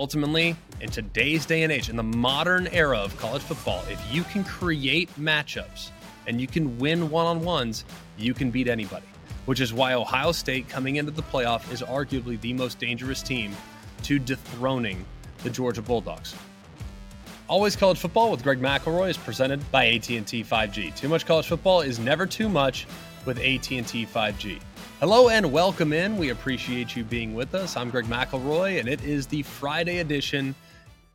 Ultimately, in today's day and age, in the modern era of college football, if you can create matchups and you can win one on ones, you can beat anybody, which is why Ohio State coming into the playoff is arguably the most dangerous team to dethroning the Georgia Bulldogs. Always College Football with Greg McElroy is presented by AT&T 5G. Too much college football is never too much with AT&T 5G. Hello and welcome in. We appreciate you being with us. I'm Greg McElroy, and it is the Friday edition.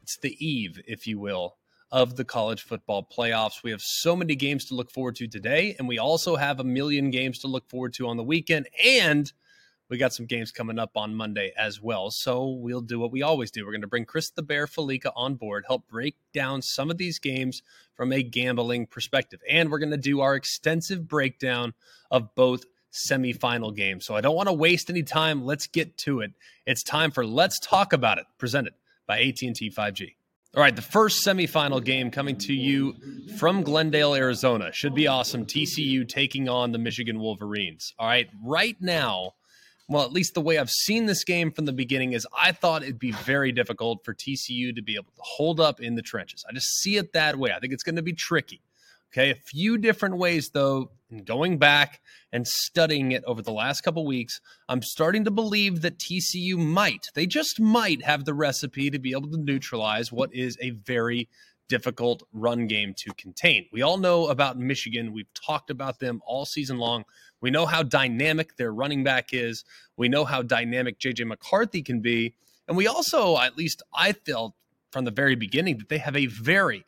It's the eve, if you will, of the college football playoffs. We have so many games to look forward to today, and we also have a million games to look forward to on the weekend. And we got some games coming up on Monday as well. So we'll do what we always do. We're going to bring Chris the Bear Fallica on board, help break down some of these games from a gambling perspective. And we're going to do our extensive breakdown of both semifinal game. So I don't want to waste any time. Let's get to it. It's time for Let's Talk About It, presented by AT&T 5G. All right, the first semifinal game coming to you from Glendale, Arizona. Should be awesome. TCU taking on the Michigan Wolverines. All right, right now, well, at least the way I've seen this game from the beginning is I thought it'd be very difficult for TCU to be able to hold up in the trenches. I just see it that way. I think it's going to be tricky. Okay, a few different ways though. And going back and studying it over the last couple weeks, I'm starting to believe that TCU might, they just might have the recipe to be able to neutralize what is a very difficult run game to contain. We all know about Michigan. We've talked about them all season long. We know how dynamic their running back is. We know how dynamic JJ McCarthy can be. And we also, at least I felt from the very beginning, that they have a very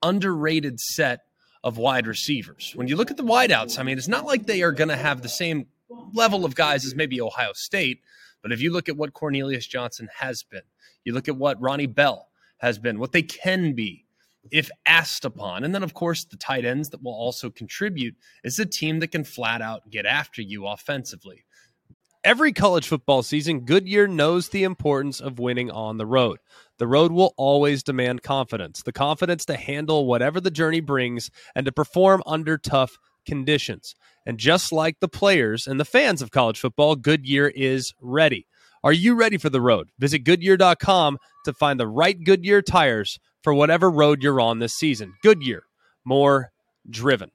underrated set of wide receivers. When you look at the wideouts, I mean, it's not like they are going to have the same level of guys as maybe Ohio State, but if you look at what Cornelius Johnson has been, you look at what Ronnie Bell has been, what they can be if asked upon. And then, of course, the tight ends that will also contribute is a team that can flat out get after you offensively. Every college football season, Goodyear knows the importance of winning on the road. The road will always demand confidence the confidence to handle whatever the journey brings and to perform under tough conditions. And just like the players and the fans of college football, Goodyear is ready. Are you ready for the road? Visit Goodyear.com to find the right Goodyear tires for whatever road you're on this season. Goodyear, more driven.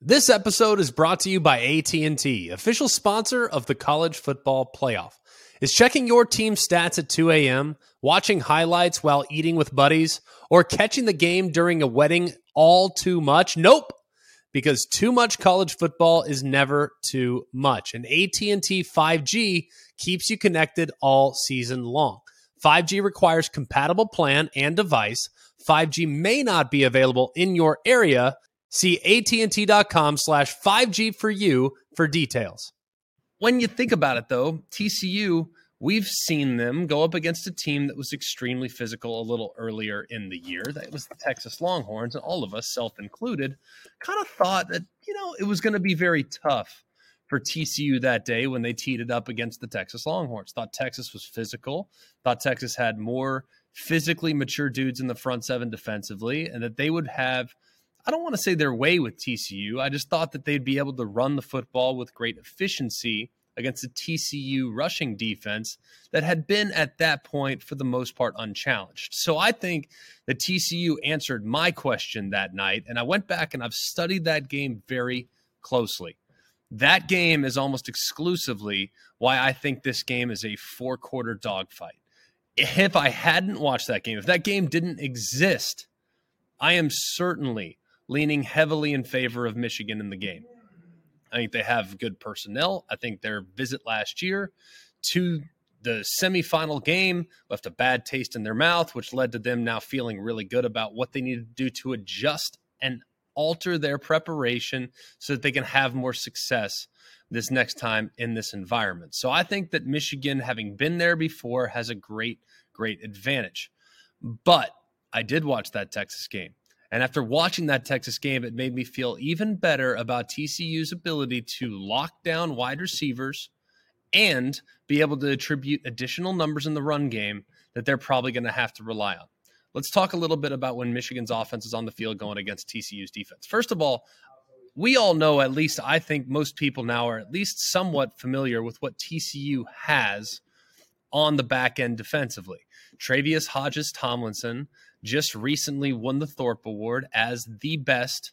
This episode is brought to you by AT&T, official sponsor of the College Football Playoff. Is checking your team stats at 2 a.m., watching highlights while eating with buddies, or catching the game during a wedding all too much? Nope. Because too much college football is never too much. And AT&T 5G keeps you connected all season long. 5G requires compatible plan and device. 5G may not be available in your area. See AT&T.com slash 5G for you for details. When you think about it, though, TCU, we've seen them go up against a team that was extremely physical a little earlier in the year. That was the Texas Longhorns, and all of us, self included, kind of thought that, you know, it was going to be very tough for TCU that day when they teed it up against the Texas Longhorns. Thought Texas was physical, thought Texas had more physically mature dudes in the front seven defensively, and that they would have. I don't want to say their way with TCU. I just thought that they'd be able to run the football with great efficiency against a TCU rushing defense that had been at that point, for the most part, unchallenged. So I think the TCU answered my question that night, and I went back and I've studied that game very closely. That game is almost exclusively why I think this game is a four quarter dogfight. If I hadn't watched that game, if that game didn't exist, I am certainly leaning heavily in favor of Michigan in the game. I think they have good personnel. I think their visit last year to the semifinal game left a bad taste in their mouth, which led to them now feeling really good about what they need to do to adjust and alter their preparation so that they can have more success this next time in this environment. So I think that Michigan, having been there before, has a great, great advantage. But I did watch that Texas game. And after watching that Texas game, it made me feel even better about TCU's ability to lock down wide receivers and be able to attribute additional numbers in the run game that they're probably going to have to rely on. Let's talk a little bit about when Michigan's offense is on the field going against TCU's defense. First of all, we all know, at least I think most people now are at least somewhat familiar with what TCU has on the back end defensively. Tre'Vius Hodges Tomlinson just recently won the Thorpe Award as the best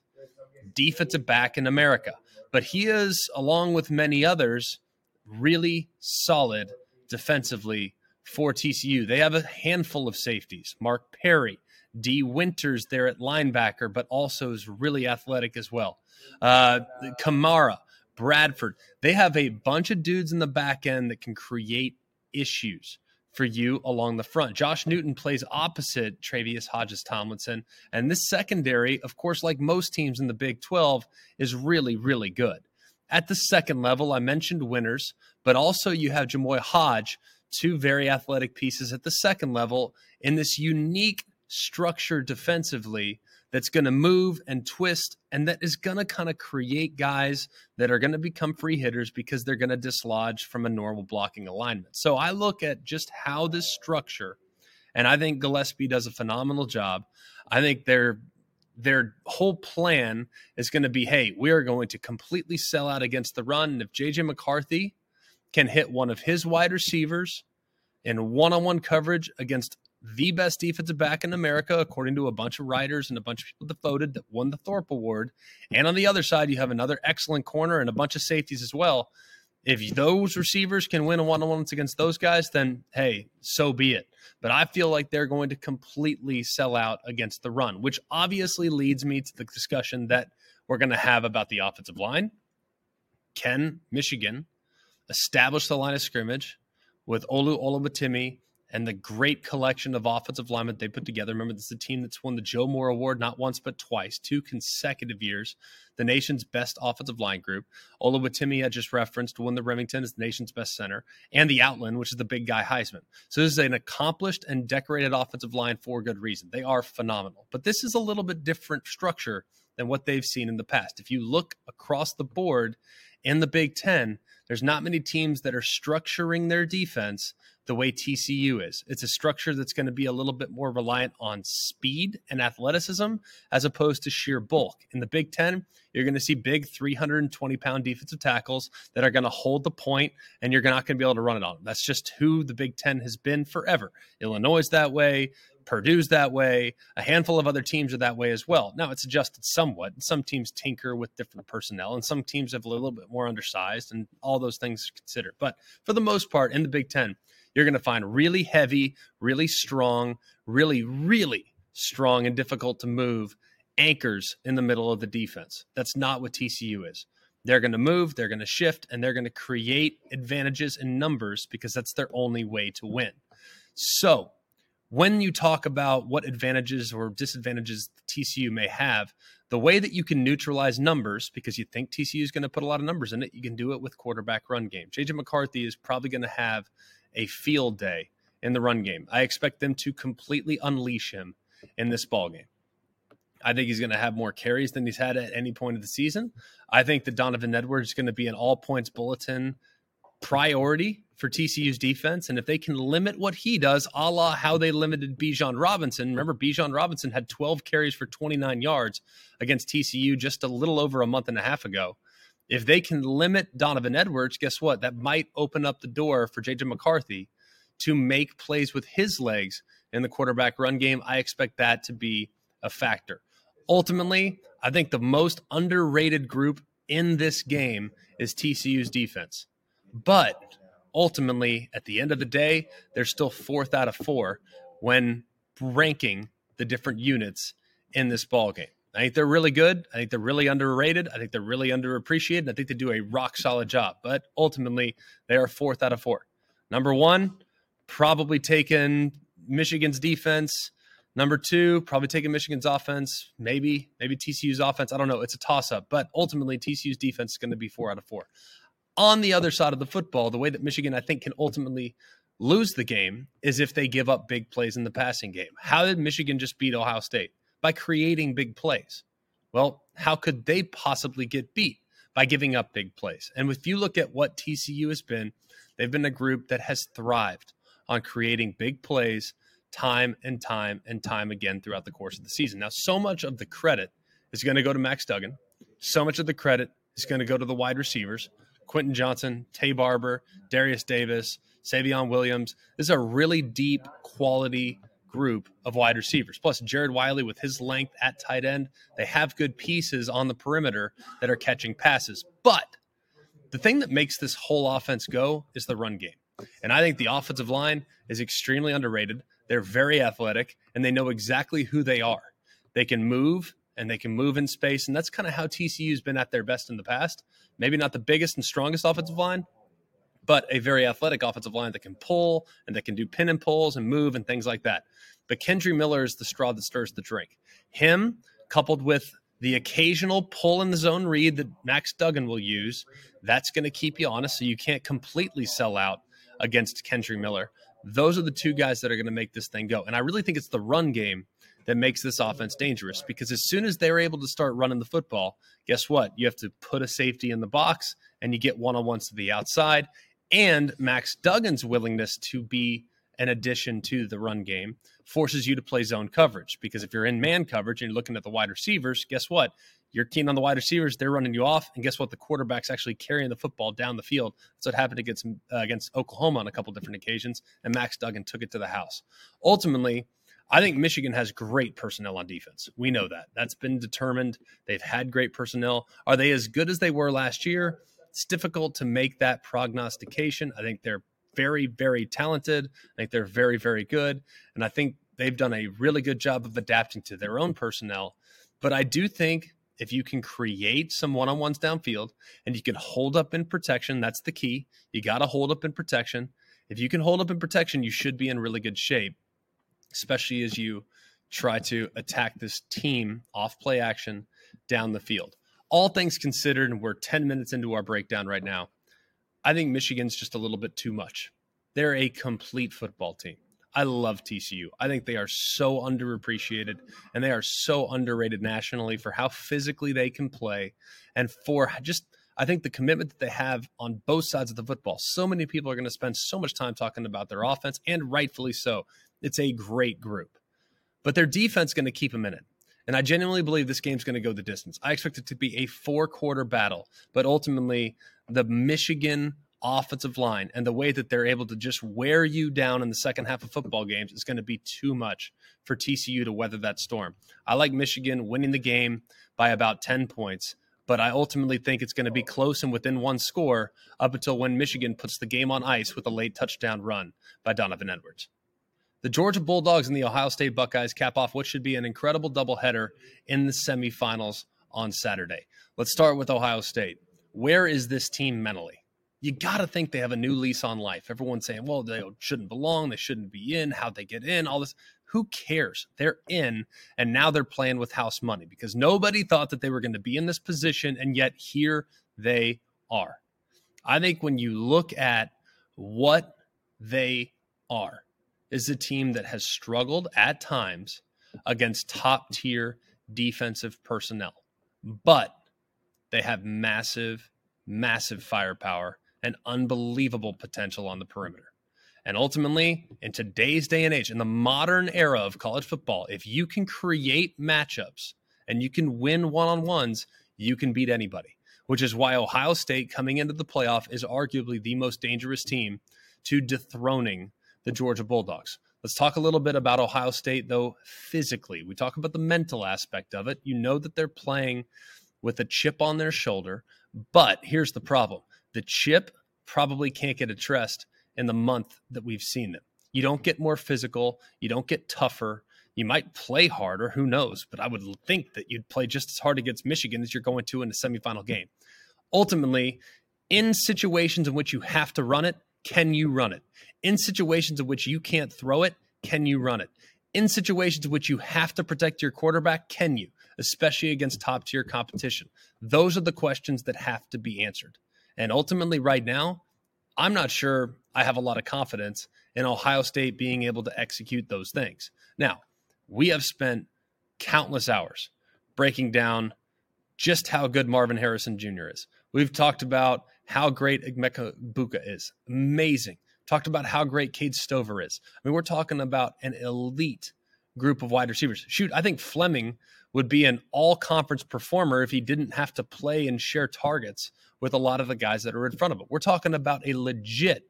defensive back in America. But he is, along with many others, really solid defensively for TCU. They have a handful of safeties. Mark Perry, Dee Winters there at linebacker, but also is really athletic as well. Uh, Kamara, Bradford. They have a bunch of dudes in the back end that can create issues for you along the front. Josh Newton plays opposite Tre'Vius Hodges Tomlinson. And this secondary, of course, like most teams in the Big 12, is really, really good. At the second level, I mentioned Winters, but also you have Jamoi Hodge, two very athletic pieces at the second level in this unique structure defensively that's going to move and twist and that is going to kind of create guys that are going to become free hitters because they're going to dislodge from a normal blocking alignment. So I look at just how this structure, and I think Gillespie does a phenomenal job. I think their their whole plan is going to be, hey, we are going to completely sell out against the run. And if JJ McCarthy can hit one of his wide receivers in one-on-one coverage against the best defensive back in America, according to a bunch of writers and a bunch of people that voted that won the Thorpe Award. And on the other side, you have another excellent corner and a bunch of safeties as well. If those receivers can win a one on ones against those guys, then hey, so be it. But I feel like they're going to completely sell out against the run, which obviously leads me to the discussion that we're going to have about the offensive line. Can Michigan establish the line of scrimmage with Olu Oluwatimi and the great collection of offensive linemen they put together. Remember, this is a team that's won the Joe Moore Award not once but twice, two consecutive years. The nation's best offensive line group. Olu Oluwatimi, I just referenced, won the Remington as the nation's best center, and the Outland, which is the big guy Heisman. So this is an accomplished and decorated offensive line for good reason. They are phenomenal. But this is a little bit different structure than what they've seen in the past. If you look across the board in the Big Ten, there's not many teams that are structuring their defense the way TCU is. It's a structure that's going to be a little bit more reliant on speed and athleticism as opposed to sheer bulk. In the Big Ten, you're going to see big 320 pound defensive tackles that are going to hold the point and you're not going to be able to run it on them. That's just who the Big Ten has been forever. Illinois is that way. Purdue's that way. A handful of other teams are that way as well. Now it's adjusted somewhat. Some teams tinker with different personnel, and some teams have a little bit more undersized, and all those things considered. But for the most part, in the Big Ten, you're going to find really heavy, really strong, really, really strong and difficult to move anchors in the middle of the defense. That's not what TCU is. They're going to move, they're going to shift, and they're going to create advantages in numbers because that's their only way to win. So, when you talk about what advantages or disadvantages TCU may have, the way that you can neutralize numbers, because you think TCU is going to put a lot of numbers in it, you can do it with quarterback run game. JJ McCarthy is probably going to have a field day in the run game. I expect them to completely unleash him in this ball game. I think he's going to have more carries than he's had at any point of the season. I think that Donovan Edwards is going to be an all points bulletin priority for TCU's defense. And if they can limit what he does, a la how they limited Bijan Robinson, remember Bijan Robinson had 12 carries for 29 yards against TCU just a little over a month and a half ago. If they can limit Donovan Edwards, guess what? That might open up the door for JJ McCarthy to make plays with his legs in the quarterback run game. I expect that to be a factor. Ultimately, I think the most underrated group in this game is TCU's defense. But ultimately, at the end of the day, they're still fourth out of four when ranking the different units in this ball game. I think they're really good. I think they're really underrated. I think they're really underappreciated. I think they do a rock solid job. But ultimately, they are fourth out of four. Number one, probably taking Michigan's defense. Number two, probably taking Michigan's offense. Maybe, maybe TCU's offense. I don't know. It's a toss up. But ultimately, TCU's defense is going to be four out of four. On the other side of the football, the way that Michigan, I think, can ultimately lose the game is if they give up big plays in the passing game. How did Michigan just beat Ohio State? By creating big plays. Well, how could they possibly get beat? By giving up big plays. And if you look at what TCU has been, they've been a group that has thrived on creating big plays time and time and time again throughout the course of the season. Now, so much of the credit is going to go to Max Duggan. So much of the credit is going to go to the wide receivers Quentin Johnston, Taye Barber, Darius Davis, Savion Williams. This is a really deep, quality group of wide receivers. Plus, Jared Wiley with his length at tight end, they have good pieces on the perimeter that are catching passes. But the thing that makes this whole offense go is the run game. And I think the offensive line is extremely underrated. They're very athletic and they know exactly who they are. They can move and they can move in space. And that's kind of how TCU's been at their best in the past. Maybe not the biggest and strongest offensive line, but a very athletic offensive line that can pull and that can do pin and pulls and move and things like that. But Kendre Miller is the straw that stirs the drink. Him coupled with the occasional pull in the zone read that Max Duggan will use, that's going to keep you honest. So you can't completely sell out against Kendre Miller. Those are the two guys that are going to make this thing go. And I really think it's the run game that makes this offense dangerous because as soon as they're able to start running the football, guess what? You have to put a safety in the box and you get one on ones to the outside. And Max Duggan's willingness to be an addition to the run game forces you to play zone coverage because if you're in man coverage and you're looking at the wide receivers, guess what? You're keen on the wide receivers, they're running you off, and guess what? The quarterback's actually carrying the football down the field. That's what happened against uh, against Oklahoma on a couple different occasions, and Max Duggan took it to the house. Ultimately, I think Michigan has great personnel on defense. We know that. That's been determined. They've had great personnel. Are they as good as they were last year? It's difficult to make that prognostication. I think they're very, very talented. I think they're very, very good. And I think they've done a really good job of adapting to their own personnel. But I do think if you can create some one on ones downfield and you can hold up in protection, that's the key. You got to hold up in protection. If you can hold up in protection, you should be in really good shape, especially as you try to attack this team off play action down the field. All things considered, and we're 10 minutes into our breakdown right now. I think Michigan's just a little bit too much. They're a complete football team. I love TCU. I think they are so underappreciated and they are so underrated nationally for how physically they can play and for just I think the commitment that they have on both sides of the football. So many people are going to spend so much time talking about their offense and rightfully so. It's a great group. But their defense is going to keep them in it. And I genuinely believe this game's going to go the distance. I expect it to be a four quarter battle, but ultimately, the Michigan offensive line and the way that they're able to just wear you down in the second half of football games is going to be too much for TCU to weather that storm. I like Michigan winning the game by about 10 points, but I ultimately think it's going to be close and within one score up until when Michigan puts the game on ice with a late touchdown run by Donovan Edwards. The Georgia Bulldogs and the Ohio State Buckeyes cap off what should be an incredible doubleheader in the semifinals on Saturday. Let's start with Ohio State. Where is this team mentally? You got to think they have a new lease on life. Everyone's saying, well, they shouldn't belong. They shouldn't be in. How'd they get in? All this. Who cares? They're in, and now they're playing with house money because nobody thought that they were going to be in this position, and yet here they are. I think when you look at what they are, is a team that has struggled at times against top tier defensive personnel, but they have massive, massive firepower and unbelievable potential on the perimeter. And ultimately, in today's day and age, in the modern era of college football, if you can create matchups and you can win one on ones, you can beat anybody, which is why Ohio State coming into the playoff is arguably the most dangerous team to dethroning the Georgia Bulldogs. Let's talk a little bit about Ohio State, though, physically. We talk about the mental aspect of it. You know that they're playing with a chip on their shoulder, but here's the problem the chip probably can't get addressed in the month that we've seen them. You don't get more physical, you don't get tougher. You might play harder, who knows? But I would think that you'd play just as hard against Michigan as you're going to in a semifinal game. Ultimately, in situations in which you have to run it, can you run it? In situations in which you can't throw it, can you run it? In situations in which you have to protect your quarterback, can you? Especially against top tier competition. Those are the questions that have to be answered. And ultimately, right now, I'm not sure I have a lot of confidence in Ohio State being able to execute those things. Now, we have spent countless hours breaking down just how good Marvin Harrison Jr. is. We've talked about how great Emeka Egbuka is. Amazing. Talked about how great Cade Stover is. I mean, we're talking about an elite group of wide receivers. Shoot, I think Fleming would be an all conference performer if he didn't have to play and share targets with a lot of the guys that are in front of him. We're talking about a legit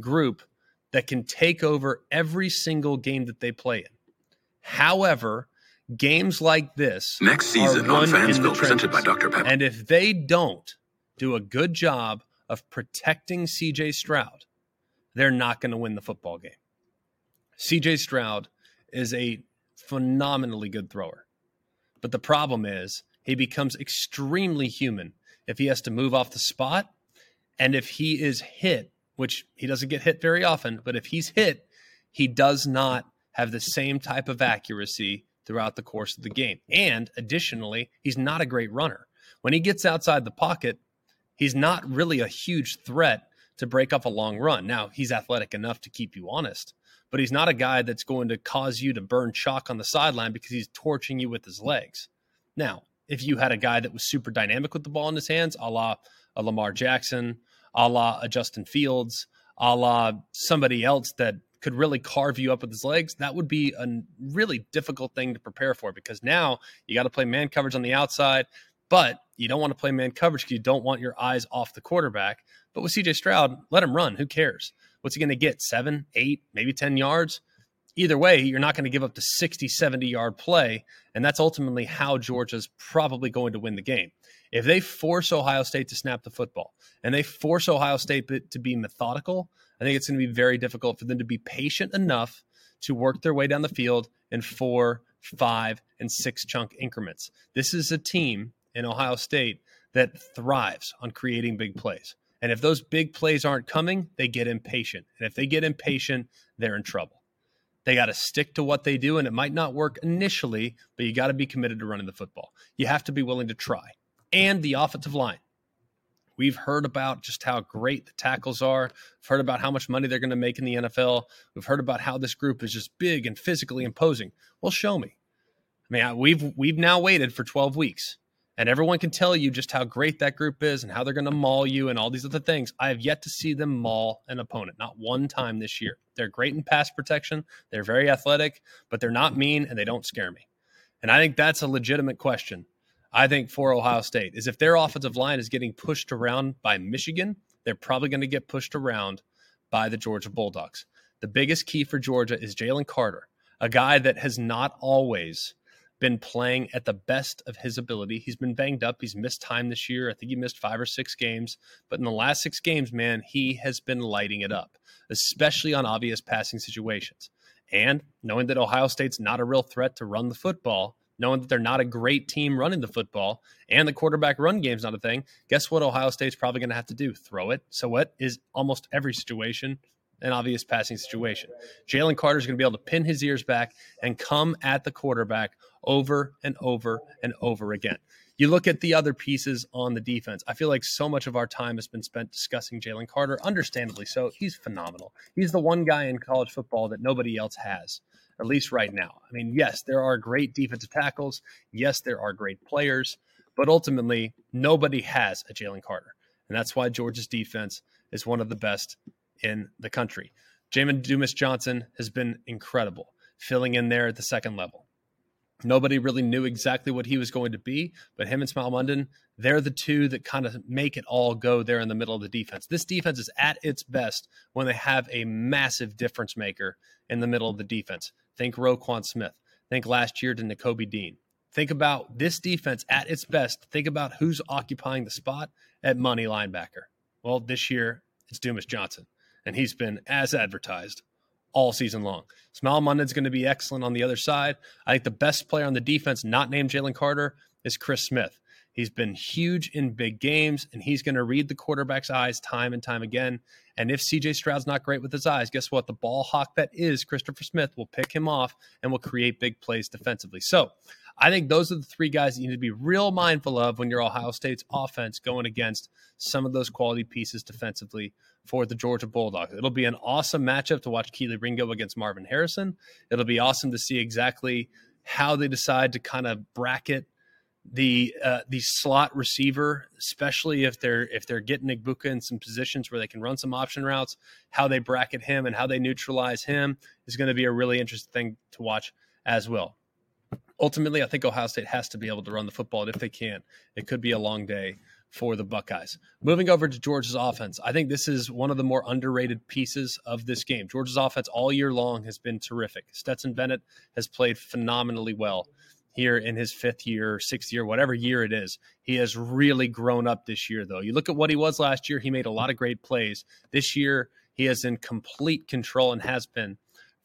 group that can take over every single game that they play in. However, games like this next season on Fansville presented by Dr. Pepper. And if they don't do a good job of protecting CJ Stroud, they're not going to win the football game. CJ Stroud is a phenomenally good thrower. But the problem is he becomes extremely human if he has to move off the spot and if he is hit, which he doesn't get hit very often, but if he's hit, he does not have the same type of accuracy throughout the course of the game. And additionally, he's not a great runner. When he gets outside the pocket, he's not really a huge threat to break up a long run. Now, he's athletic enough to keep you honest, but he's not a guy that's going to cause you to burn chalk on the sideline because he's torching you with his legs. Now, if you had a guy that was super dynamic with the ball in his hands, a la a Lamar Jackson, a la a Justin Fields, a la somebody else that could really carve you up with his legs, that would be a really difficult thing to prepare for because now you got to play man coverage on the outside, but you don't want to play man coverage because you don't want your eyes off the quarterback. But with CJ Stroud, let him run. Who cares? What's he going to get? Seven, eight, maybe 10 yards? Either way, you're not going to give up the 60, 70 yard play. And that's ultimately how Georgia's probably going to win the game. If they force Ohio State to snap the football and they force Ohio State to be methodical, I think it's going to be very difficult for them to be patient enough to work their way down the field in four, five, and six chunk increments. This is a team in Ohio State that thrives on creating big plays. And if those big plays aren't coming, they get impatient. And if they get impatient, they're in trouble. They got to stick to what they do, and it might not work initially, but you got to be committed to running the football. You have to be willing to try. And the offensive line. We've heard about just how great the tackles are. We've heard about how much money they're going to make in the NFL. We've heard about how this group is just big and physically imposing. Well, show me. I mean, we've we've now waited for 12 weeks and everyone can tell you just how great that group is and how they're going to maul you and all these other things. I have yet to see them maul an opponent, not one time this year. They're great in pass protection, they're very athletic, but they're not mean and they don't scare me. And I think that's a legitimate question. I think for Ohio State is if their offensive line is getting pushed around by Michigan, they're probably going to get pushed around by the Georgia Bulldogs. The biggest key for Georgia is Jalen Carter, a guy that has not always been playing at the best of his ability. He's been banged up. He's missed time this year. I think he missed five or six games. But in the last six games, man, he has been lighting it up, especially on obvious passing situations. And knowing that Ohio State's not a real threat to run the football, knowing that they're not a great team running the football, and the quarterback run game's not a thing, guess what Ohio State's probably going to have to do? Throw it. So what is almost every situation an obvious passing situation. Jalen Carter is going to be able to pin his ears back and come at the quarterback over and over and over again. You look at the other pieces on the defense. I feel like so much of our time has been spent discussing Jalen Carter, understandably so. He's phenomenal. He's the one guy in college football that nobody else has, at least right now. I mean, yes, there are great defensive tackles. Yes, there are great players, but ultimately, nobody has a Jalen Carter. And that's why Georgia's defense is one of the best in the country. Jamon Dumas Johnson has been incredible, filling in there at the second level. Nobody really knew exactly what he was going to be, but him and Smael Mondon, they're the two that kind of make it all go there in the middle of the defense. This defense is at its best when they have a massive difference maker in the middle of the defense. Think Roquan Smith. Think last year to Nakobe Dean. Think about this defense at its best. Think about who's occupying the spot at money linebacker. Well, this year it's Dumas Johnson and he's been as advertised all season long. Smael Mondon's going to be excellent on the other side. I think the best player on the defense, not named Jalen Carter, is Chris Smith. He's been huge in big games, and he's going to read the quarterback's eyes time and time again. And if CJ Stroud's not great with his eyes, guess what? The ball hawk that is Christopher Smith will pick him off and will create big plays defensively. So I think those are the three guys that you need to be real mindful of when you're Ohio State's offense going against some of those quality pieces defensively for the Georgia Bulldogs. It'll be an awesome matchup to watch Kelee Ringo against Marvin Harrison. It'll be awesome to see exactly how they decide to kind of bracket the uh, the slot receiver, especially if they're if they're getting Egbuka in some positions where they can run some option routes, how they bracket him and how they neutralize him is going to be a really interesting thing to watch as well. Ultimately, I think Ohio State has to be able to run the football, and if they can't, it could be a long day for the Buckeyes. Moving over to Georgia's offense, I think this is one of the more underrated pieces of this game. Georgia's offense all year long has been terrific. Stetson Bennett has played phenomenally well here in his fifth year, sixth year, whatever year it is. He has really grown up this year, though. You look at what he was last year, he made a lot of great plays. This year, he is in complete control and has been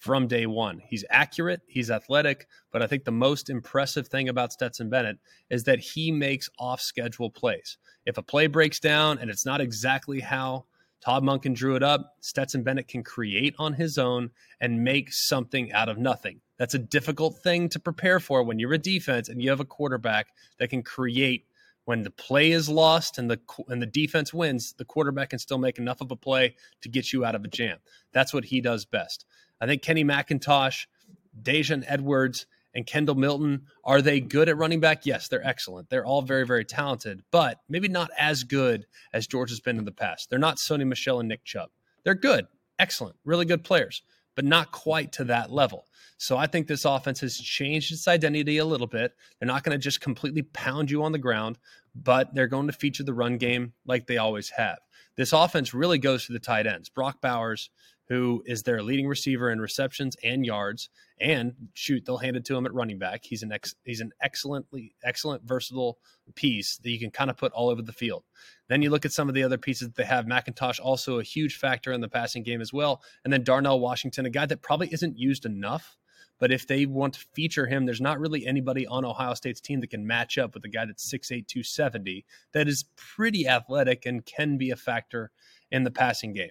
from day one. He's accurate, he's athletic, but I think the most impressive thing about Stetson Bennett is that he makes off schedule plays. If a play breaks down and it's not exactly how Todd Monken drew it up, Stetson Bennett can create on his own and make something out of nothing. That's a difficult thing to prepare for when you're a defense and you have a quarterback that can create when the play is lost and the and the defense wins, the quarterback can still make enough of a play to get you out of a jam. That's what he does best. I think Kenny McIntosh, Daijun Edwards, and Kendall Milton, are they good at running back? Yes, they're excellent. They're all very, very talented, but maybe not as good as George has been in the past. They're not Sony Michel and Nick Chubb. They're good, excellent, really good players, but not quite to that level. So I think this offense has changed its identity a little bit. They're not going to just completely pound you on the ground, but they're going to feature the run game like they always have. This offense really goes to the tight ends. Brock Bowers, who is their leading receiver in receptions and yards. And shoot, they'll hand it to him at running back. He's an ex, he's an excellently excellent versatile piece that you can kind of put all over the field. Then you look at some of the other pieces that they have. McIntosh also a huge factor in the passing game as well. And then Darnell Washington, a guy that probably isn't used enough. But if they want to feature him, there's not really anybody on Ohio State's team that can match up with a guy that's 6'8, 270 that is pretty athletic and can be a factor in the passing game.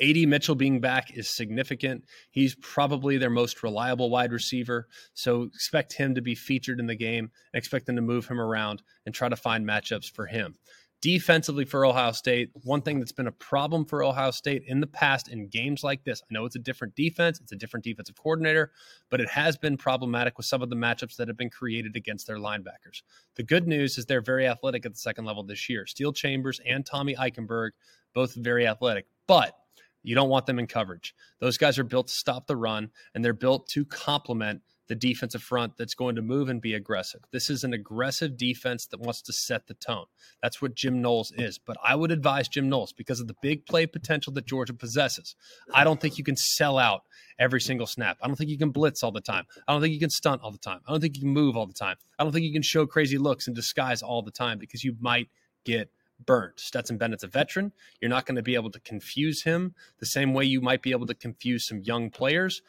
AD Mitchell being back is significant. He's probably their most reliable wide receiver. So expect him to be featured in the game and expect them to move him around and try to find matchups for him. Defensively for Ohio State, one thing that's been a problem for Ohio State in the past in games like this, I know it's a different defense, it's a different defensive coordinator, but it has been problematic with some of the matchups that have been created against their linebackers. The good news is they're very athletic at the second level this year. Steele Chambers and Tommy Eichenberg, both very athletic, but you don't want them in coverage. Those guys are built to stop the run, and they're built to complement the defensive front that's going to move and be aggressive. This is an aggressive defense that wants to set the tone. That's what Jim Knowles is. But I would advise Jim Knowles because of the big play potential that Georgia possesses. I don't think you can sell out every single snap. I don't think you can blitz all the time. I don't think you can stunt all the time. I don't think you can move all the time. I don't think you can show crazy looks and disguise all the time because you might get burnt. Stetson Bennett's a veteran. You're not going to be able to confuse him the same way you might be able to confuse some young players.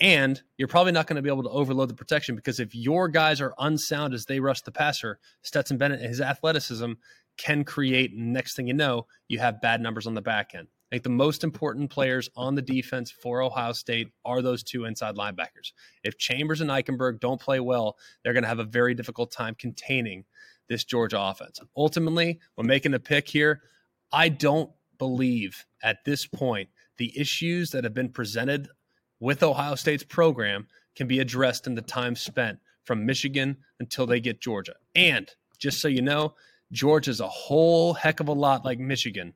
And you're probably not going to be able to overload the protection because if your guys are unsound as they rush the passer, Stetson Bennett and his athleticism can create. Next thing you know, you have bad numbers on the back end. I think the most important players on the defense for Ohio State are those two inside linebackers. If Chambers and Eichenberg don't play well, they're going to have a very difficult time containing this Georgia offense. Ultimately, when making a pick here, I don't believe at this point the issues that have been presented with Ohio State's program can be addressed in the time spent from Michigan until they get Georgia. And just so you know, Georgia's a whole heck of a lot like Michigan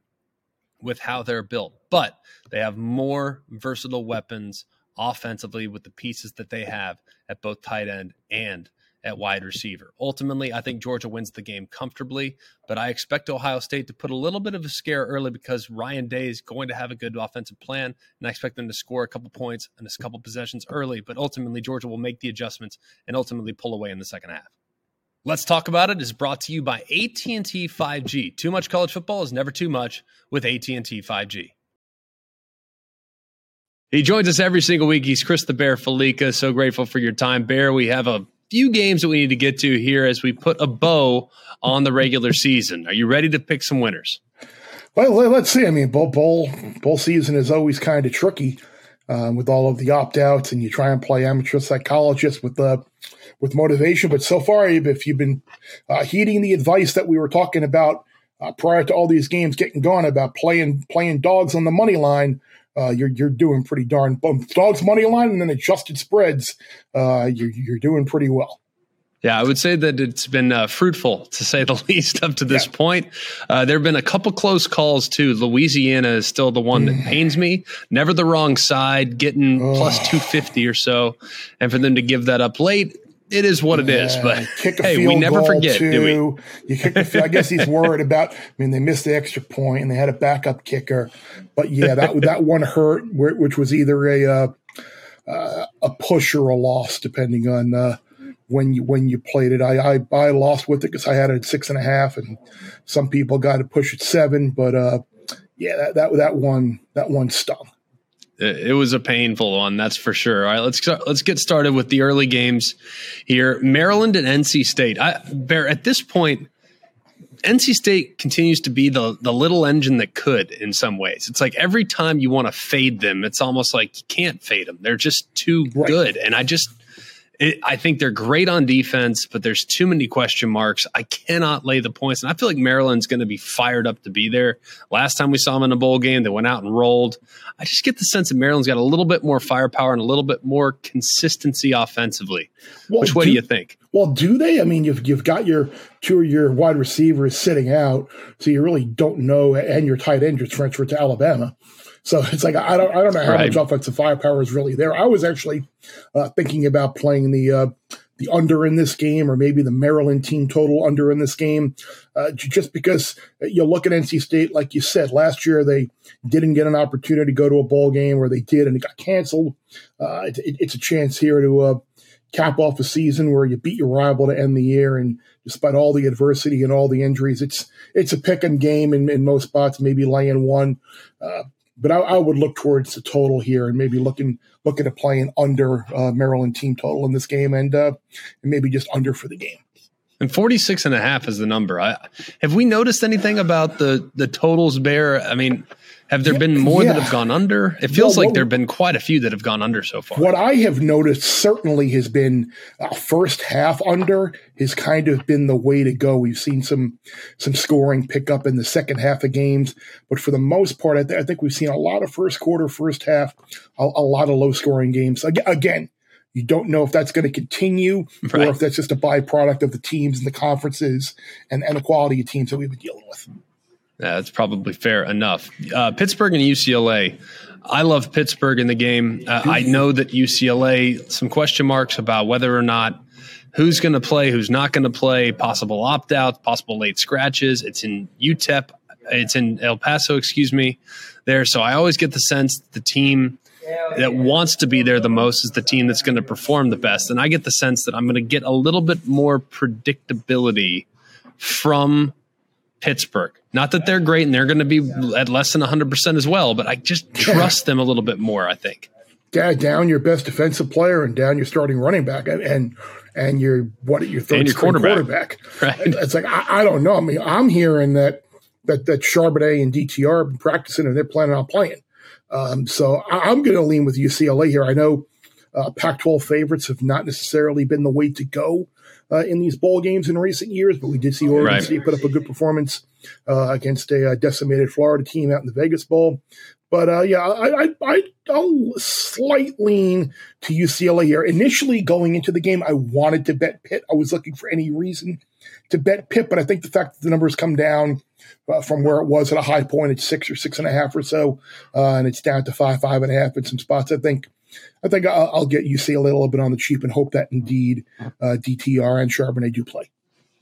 with how they're built, but they have more versatile weapons offensively with the pieces that they have at both tight end and at wide receiver. Ultimately, I think Georgia wins the game comfortably, but I expect Ohio State to put a little bit of a scare early because Ryan Day is going to have a good offensive plan, and I expect them to score a couple points and a couple possessions early. But ultimately, Georgia will make the adjustments and ultimately pull away in the second half. Let's talk about it is brought to you by AT&T 5G. Too much college football is never too much with AT&T 5G. He joins us every single week. He's Chris the Bear Fallica. So grateful for your time, Bear. We have a few games that we need to get to here as we put a bow on the regular season. Are you ready to pick some winners? Well, let's see. I mean, bowl bowl, bowl season is always kind of tricky um, with all of the opt outs, and you try and play amateur psychologist with the with motivation. But so far, if you've been uh, heeding the advice that we were talking about uh, prior to all these games getting going about playing playing dogs on the money line, uh, you're you're doing pretty darn dogs money line and then adjusted spreads. Uh, you're you're doing pretty well. Yeah, I would say that it's been uh, fruitful to say the least up to this yeah. point. Uh, there have been a couple close calls too. Louisiana is still the one that mm. pains me. Never the wrong side, getting plus 250 or so. And for them to give that up late, it is what it is. But hey, we never forget, too. do we? You kick the field. I guess he's worried about. I mean, they missed the extra point and they had a backup kicker. But yeah, that that one hurt, which was either a uh, uh, a push or a loss, depending on uh, when you when you played it. I I, I lost with it because I had it at six and a half, and some people got to push at seven. But uh, yeah, that, that that one that one stung it was a painful one, that's for sure. All right, let's let's get started with the early games here. Maryland and NC State. I, Bear, at this point, NC State continues to be the the little engine that could in some ways. It's like every time you want to fade them, it's almost like you can't fade them. They're just too right. good, and I just it, I think they're great on defense, but there's too many question marks. I cannot lay the points, and I feel like Maryland's going to be fired up to be there. Last time we saw them in a bowl game, they went out and rolled. I just get the sense that Maryland's got a little bit more firepower and a little bit more consistency offensively. Well, Which way do, do, you think? Well, do they? I mean, you've you've got your two of your wide receivers sitting out, so you really don't know, and your tight end just transferred to Alabama. So it's like I don't I don't know how right. much offensive firepower is really there. I was actually uh, thinking about playing the uh, the under in this game, or maybe the Maryland team total under in this game, uh, just because you look at NC State, like you said last year, they didn't get an opportunity to go to a bowl game, or they did and it got canceled. Uh, it, it, it's a chance here to uh, cap off a season where you beat your rival to end the year, and despite all the adversity and all the injuries, it's it's a pick and game in, in most spots, maybe laying one. But I, I, would look towards the total here and maybe looking looking at playing under uh, Maryland team total in this game and uh, and maybe just under for the game. And 46 and a half is the number. I, have we noticed anything about the the totals bear? I mean, have there been more yeah. that have gone under? It feels well, like there have been quite a few that have gone under so far. What I have noticed certainly has been uh, first half under has kind of been the way to go. We've seen some some scoring pick up in the second half of games, but for the most part, I, th- I think we've seen a lot of first quarter, first half, a, a lot of low scoring games. Again, you don't know if that's going to continue right. or if that's just a byproduct of the teams and the conferences and, and the quality of teams that we've been dealing with. Yeah, That's probably fair enough. Uh, Pittsburgh and UCLA. I love Pittsburgh in the game. Uh, I know that UCLA, some question marks about whether or not who's going to play, who's not going to play, possible opt outs, possible late scratches. It's in UTEP, it's in El Paso, excuse me, there. So I always get the sense the team that wants to be there the most is the team that's going to perform the best. And I get the sense that I'm going to get a little bit more predictability from Pittsburgh. Not that they're great and they're going to be at less than 100% as well, but I just trust them a little bit more, I think. Yeah, down your best defensive player and down your starting running back and and, and your what your third and your quarterback. quarterback. Right. It's like I, I, don't know. I mean, I'm hearing that that that Charbonnet and DTR have been practicing and they're planning on playing. Um, so I, am going to lean with UCLA here. I know uh, Pac-12 favorites have not necessarily been the way to go uh, in these bowl games in recent years, but we did see Oregon right. State put up a good performance uh, against a, a, uh, decimated Florida team out in the Vegas Bowl. But uh, yeah, I, I, I, will slight lean to UCLA here. Initially, going into the game, I wanted to bet Pitt. I was looking for any reason to bet Pitt, but I think the fact that the numbers come down uh, from where it was at a high point at six or six and a half or so, uh, and it's down to five, five and a half in some spots. I think I think I'll, I'll get UC a little bit on the cheap and hope that indeed uh, DTR and Charbonnet do play.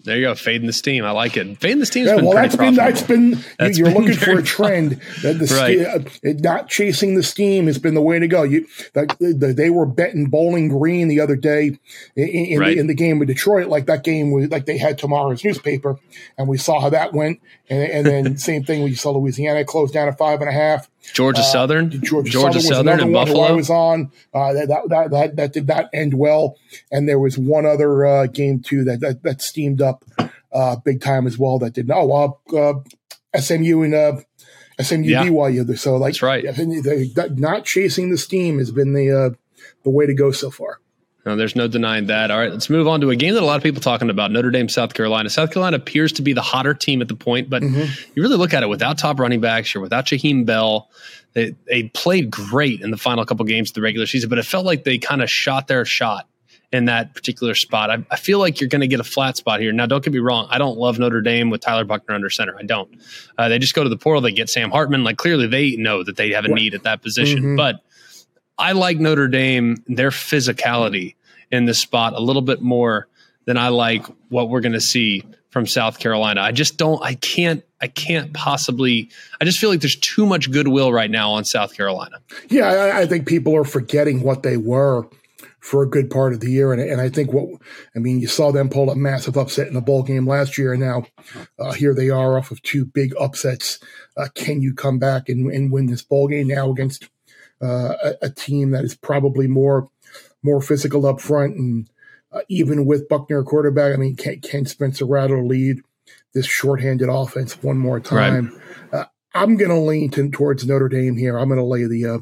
There you go, fading the steam. I like it. Fading the steam. Yeah, well, that's been that's been that's you're been looking for a trend. That the right. st- uh, not chasing the steam has been the way to go. You like the, they were betting Bowling Green the other day in, in, right. the, in, the, game with Detroit. Like that game was like they had tomorrow's newspaper, and we saw how that went. And, and then same thing we saw Louisiana close down at five and a half. Georgia uh, Southern, Georgia, Georgia Southern, Southern and Buffalo. I was on uh, that, that, that that did not end well, and there was one other uh, game too that, that that steamed up uh, big time as well. That did not. Oh, uh, SMU and uh, SMU yeah. BYU. So like, that's right. They, they, not chasing the steam has been the uh, the way to go so far. No, there's no denying that. All right, let's move on to a game that a lot of people talking about: Notre Dame, South Carolina. South Carolina appears to be the hotter team at the point, but mm-hmm. you really look at it without top running backs, you're without Jaheim Bell. They, they played great in the final couple games of the regular season, but it felt like they kind of shot their shot in that particular spot. I, I feel like you're going to get a flat spot here. Now, don't get me wrong. I don't love Notre Dame with Tyler Buchner under center. I don't. Uh, they just go to the portal. They get Sam Hartman. Like clearly, they know that they have a need at that position. Mm-hmm. But I like Notre Dame. Their physicality in this spot a little bit more than I like what we're going to see from South Carolina. I just don't. I can't. I can't possibly. I just feel like there's too much goodwill right now on South Carolina. Yeah, I, I think people are forgetting what they were for a good part of the year. And, and I think what, I mean, you saw them pull a massive upset in the bowl game last year, and now uh, here they are off of two big upsets. Uh, can you come back and, and win this bowl game now against uh, a, a, team that is probably more more physical up front? And uh, even with Buchner quarterback, I mean, can, can Spencer Rattler lead this shorthanded offense one more time? Right. Uh, I'm going to lean towards Notre Dame here. I'm going to lay the uh,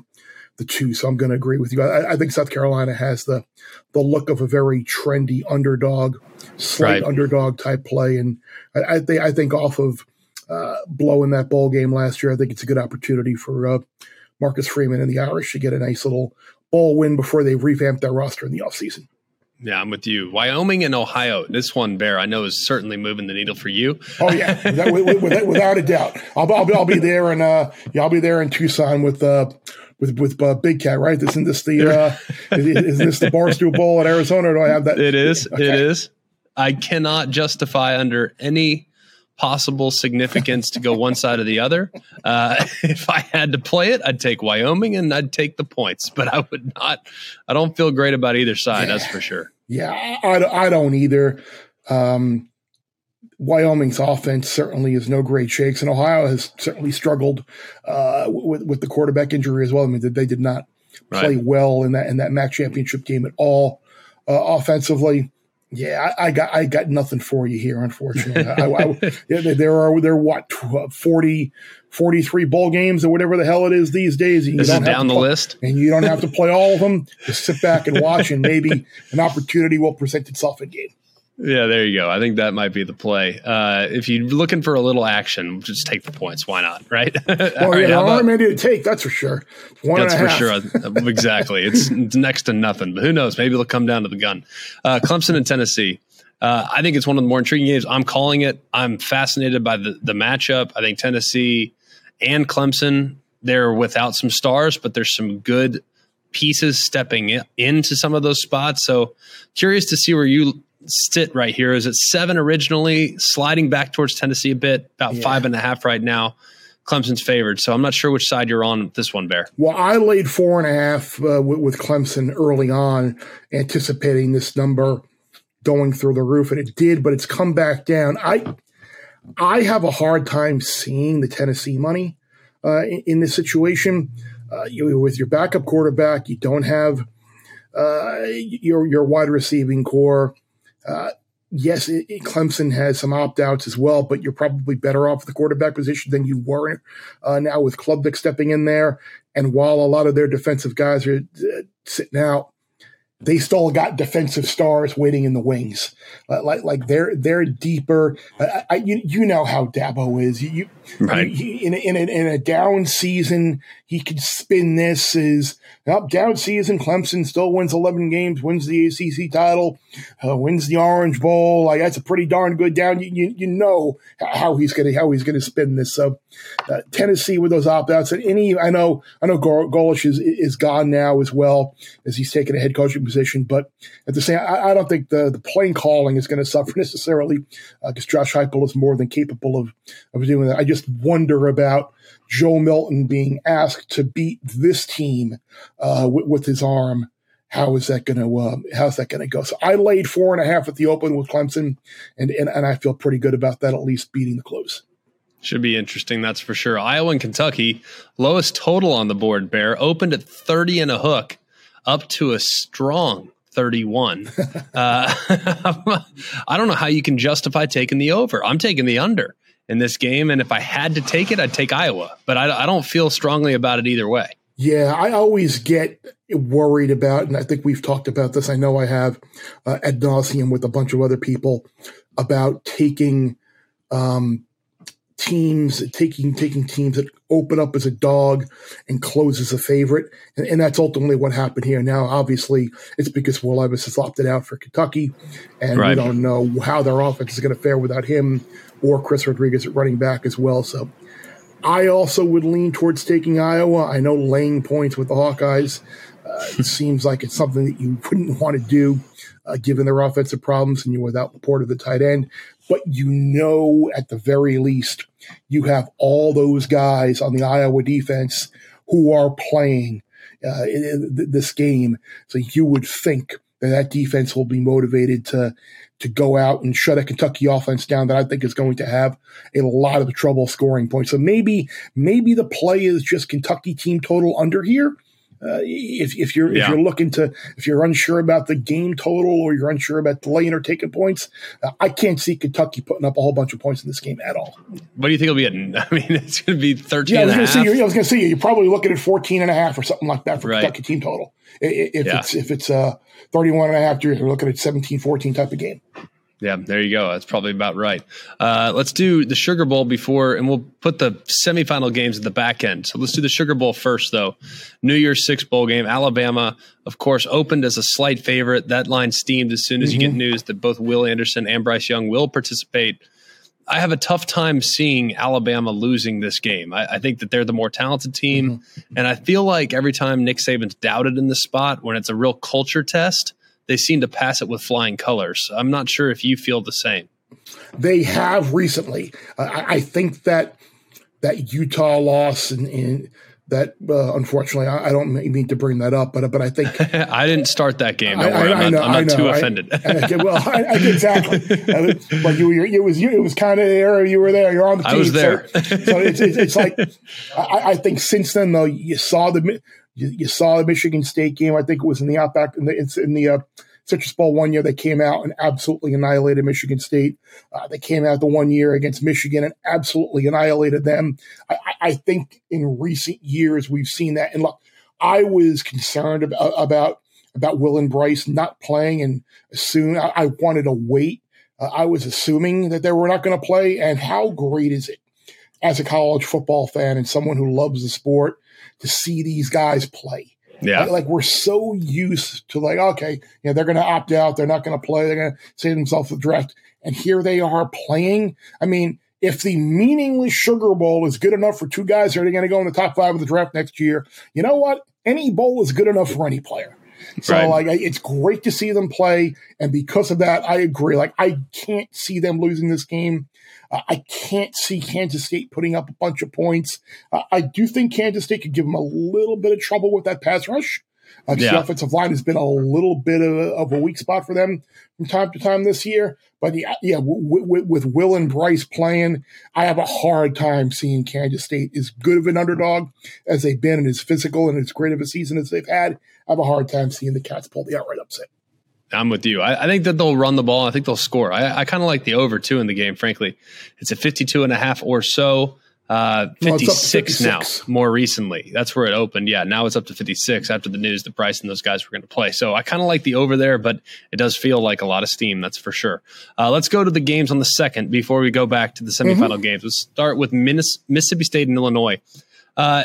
the two. So I'm going to agree with you. I, I, think South Carolina has the the look of a very trendy underdog, slight right. underdog type play, and I, I think I think off of uh, blowing that bowl game last year, I think it's a good opportunity for uh, Marcus Freeman and the Irish to get a nice little bowl win before they revamp their roster in the offseason. Yeah, I'm with you. Wyoming and Ohio. This one, Bear, I know is certainly moving the needle for you. Oh yeah, without, without, a doubt. I'll, I'll, I'll, be there, and uh, yeah, I'll be there in Tucson with uh, with with uh, Big Cat, right? Isn't this the uh, is, is, this the Barstool Bowl at Arizona? Or do I have that? It is. Okay. It is. I cannot justify under any possible significance to go one side or the other. Uh, if I had to play it, I'd take Wyoming and I'd take the points, but I would not. I don't feel great about either side. Yeah. That's for sure. Yeah, I, I don't either. Um, Wyoming's offense certainly is no great shakes, and Ohio has certainly struggled uh, with with the quarterback injury as well. I mean, they did not play right. well in that in that MAC championship game at all uh, offensively. Yeah, I, I, got I got nothing for you here, unfortunately. I, I, there are there are what 40, 43 bowl games or whatever the hell it is these days. And you this don't is down the play, list, and you don't have to play all of them. Just sit back and watch, and maybe an opportunity will present itself in game. Yeah, there you go. I think that might be the play. Uh, if you're looking for a little action, just take the points. Why not? Right? well, right, yeah, about, many to take. That's for sure. One that's for half. sure. exactly. It's, it's, next to nothing. But who knows? Maybe it'll come down to the gun. Uh, Clemson and Tennessee. Uh, I think it's one of the more intriguing games. I'm calling it. I'm fascinated by the the matchup. I think Tennessee and Clemson. They're without some stars, but there's some good pieces stepping in, into some of those spots. So curious to see where you sit right here is at seven originally, sliding back towards Tennessee a bit, about yeah. five and a half right now. Clemson's favored, so I'm not sure which side you're on this one, Bear. Well, I laid four and a half uh, with, with Clemson early on, anticipating this number going through the roof, and it did, but it's come back down. I I have a hard time seeing the Tennessee money uh, in, in, this situation. Uh, you, with your backup quarterback, you don't have uh, your your wide receiving core. Uh, yes, it, it, Clemson has some opt outs as well, but you're probably better off the quarterback position than you were uh, now with Klubnik stepping in there. And while a lot of their defensive guys are uh, sitting out, they still got defensive stars waiting in the wings. Uh, like like they're they're deeper. I, I, you, you know how Dabo is. You, right. You, in, in, a, in a down season, he could spin this as up down season. Clemson still wins eleven games, wins the ACC title, uh, wins the Orange Bowl. Like that's a pretty darn good down. You you, you know how he's gonna how he's gonna spin this. So uh, Tennessee with those opt outs and any I know I know Golesh is is gone now as well as he's taken a head coaching position, but at the same I, I don't think the the playing calling is going to suffer necessarily because uh, Josh Heupel is more than capable of of doing that. I just wonder about Joe Milton being asked to beat this team uh, with, with, his arm. How is that going to uh, how's that going to go? So I laid four and a half at the open with Clemson, and, and and I feel pretty good about that. At least beating the close. Should be interesting, that's for sure. Iowa and Kentucky, lowest total on the board, Bear, opened at 30 and a hook, up to a strong 31. uh, I don't know how you can justify taking the over. I'm taking the under in this game. And if I had to take it, I'd take Iowa, but I, I don't feel strongly about it either way. Yeah, I always get worried about, and I think we've talked about this. I know I have uh, ad nauseum with a bunch of other people about taking um, teams, taking taking teams that open up as a dog and close as a favorite, and, and that's ultimately what happened here. Now, obviously, it's because Will Levis has opted out for Kentucky, and right. we don't know how their offense is going to fare without him or Chris Rodriguez at running back as well. So I also would lean towards taking Iowa. I know laying points with the Hawkeyes Uh, it seems like it's something that you wouldn't want to do uh, given their offensive problems and you're without LaPorta the tight end. But you know, at the very least, you have all those guys on the Iowa defense who are playing uh, this game. So you would think that that defense will be motivated to to go out and shut a Kentucky offense down that I think is going to have a lot of trouble scoring points. So maybe maybe the play is just Kentucky team total under here. Uh, if, if you're yeah. if you're looking to if you're unsure about the game total or you're unsure about the lane or taking points, uh, I can't see Kentucky putting up a whole bunch of points in this game at all. What do you think it'll be at? I mean, it's going to be 13 yeah, I was going to say I was going to say you're probably looking at 14 and a half or something like that for right. Kentucky team total. If yeah. it's if it's uh 31 and a half, you're looking at 17 14 type of game. Yeah, there you go. That's probably about right. Uh, let's do the Sugar Bowl before, and we'll put the semifinal games at the back end. So let's do the Sugar Bowl first, though. New Year's Six bowl game. Alabama, of course, opened as a slight favorite. That line steamed as soon as mm-hmm. you get mm-hmm. news that both Will Anderson and Bryce Young will participate. I have a tough time seeing Alabama losing this game. I, I think that they're the more talented team, mm-hmm. and I feel like every time Nick Saban's doubted in the spot when it's a real culture test they seem to pass it with flying colors. I'm not sure if you feel the same. They have recently. Uh, I, I, think that that Utah loss and, and that uh, unfortunately I, I, don't mean to bring that up, but but I think I didn't start that game. Don't I, worry, I, am not, I'm not too offended. well, exactly. but you, you, it was you, it was kind of there. You were there. You're on the team. I was there. So, so it's, it's, it's like I, think since then though you saw the you, you, saw the Michigan State game. I think it was in the Outback in the in the uh, Citrus Bowl one year. They came out and absolutely annihilated Michigan State. Uh, they came out the one year against Michigan and absolutely annihilated them. I, I, think in recent years we've seen that. And look, I was concerned about about, about Will and Bryce not playing, and soon I, I wanted to wait. Uh, I was assuming that they were not going to play. And how great is it as a college football fan and someone who loves the sport? To see these guys play. Yeah. Like, like, we're so used to like, okay, you know, they're going to opt out. They're not going to play. They're going to save themselves the draft. And here they are playing. I mean, if the meaningless Sugar Bowl is good enough for two guys that are going to go in the top five of the draft next year, you know what? Any bowl is good enough for any player. So right. like it's great to see them play, and because of that, I agree. Like I can't see them losing this game. I can't see Kansas State putting up a bunch of points. Uh, I do think Kansas State could give them a little bit of trouble with that pass rush. Uh, yeah. The offensive line has been a little bit of a, of a, weak spot for them from time to time this year. But yeah, yeah w- w- with Will and Bryce playing, I have a hard time seeing Kansas State as good of an underdog as they've been and as physical and as great of a season as they've had. I have a hard time seeing the Cats pull the outright upset. I'm with you. I, I, think that they'll run the ball. I think they'll score. I, I kind of like the over two in the game, frankly. It's a 52 and a half or so. Uh, 56, now, more recently. That's where it opened. Yeah, now it's up to 56 after the news the Bryce and those guys were going to play. So I kind of like the over there, but it does feel like a lot of steam, that's for sure. Uh, let's go to the games on the second before we go back to the semifinal mm-hmm. games. Let's start with Mississippi State and Illinois. Uh,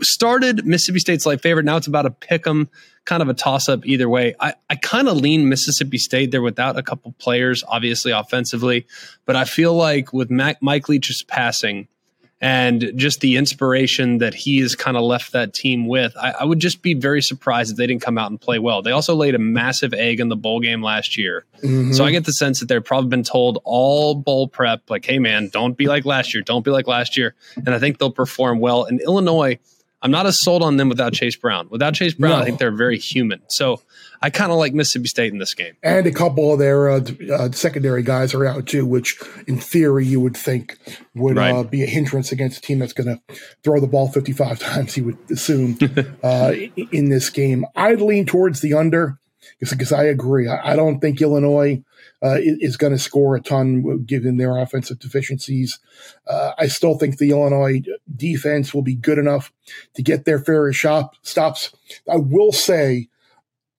started Mississippi State's like favorite. Now it's about a pick 'em, kind of a toss up either way. I, I kind of lean Mississippi State. They're without a couple players, obviously offensively, but I feel like with Mac, Mike Leach's passing, and just the inspiration that he has kind of left that team with. I, I, would just be very surprised if they didn't come out and play well. They also laid a massive egg in the bowl game last year. Mm-hmm. So I get the sense that they've probably been told all bowl prep, like, hey, man, don't be like last year. Don't be like last year. And I think they'll perform well. In Illinois, I'm not as sold on them without Chase Brown. Without Chase Brown, no. I think they're very human. So I kind of like Mississippi State in this game. And a couple of their uh, uh, secondary guys are out too, which in theory you would think would right. uh, be a hindrance against a team that's going to throw the ball 55 times, you would assume, uh, in this game. I'd lean towards the under because I agree. I, I don't think Illinois uh, is going to score a ton given their offensive deficiencies. Uh, I still think the Illinois defense will be good enough to get their fair shop stops. I will say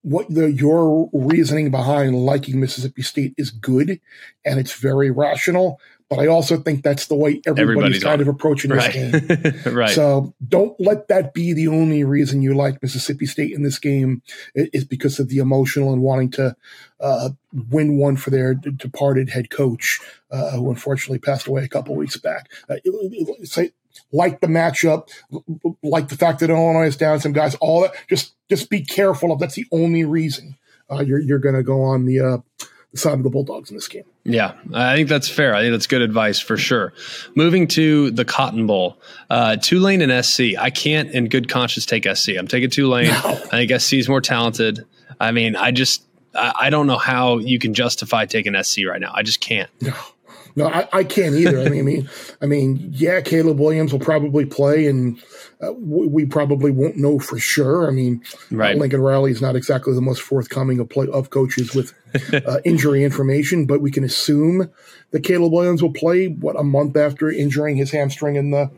what the, your reasoning behind liking Mississippi State is good and it's very rational. But I also think that's the way everybody's, everybody's kind on. of approaching right. this game. right. So don't let that be the only reason you like Mississippi State in this game is because of the emotional and wanting to uh, win one for their departed head coach, uh, who unfortunately passed away a couple weeks back. Uh, like the matchup, like the fact that Illinois is down some guys, all that. Just just be careful if that's the only reason uh, you're you're going to go on the, uh, the side of the Bulldogs in this game. Yeah, I think that's fair. I think that's good advice for sure. Moving to the Cotton Bowl, uh, Tulane and SC. I can't, in good conscience, take SC. I'm taking Tulane. No. I think SC is more talented. I mean, I just I don't know how you can justify taking SC right now. I just can't. No. No, I, I can't either. I mean, I mean, I mean, yeah, Caleb Williams will probably play, and uh, we probably won't know for sure. I mean, right. Lincoln Riley is not exactly the most forthcoming of, play, of coaches with uh, injury information, but we can assume that Caleb Williams will play what a month after injuring his hamstring in the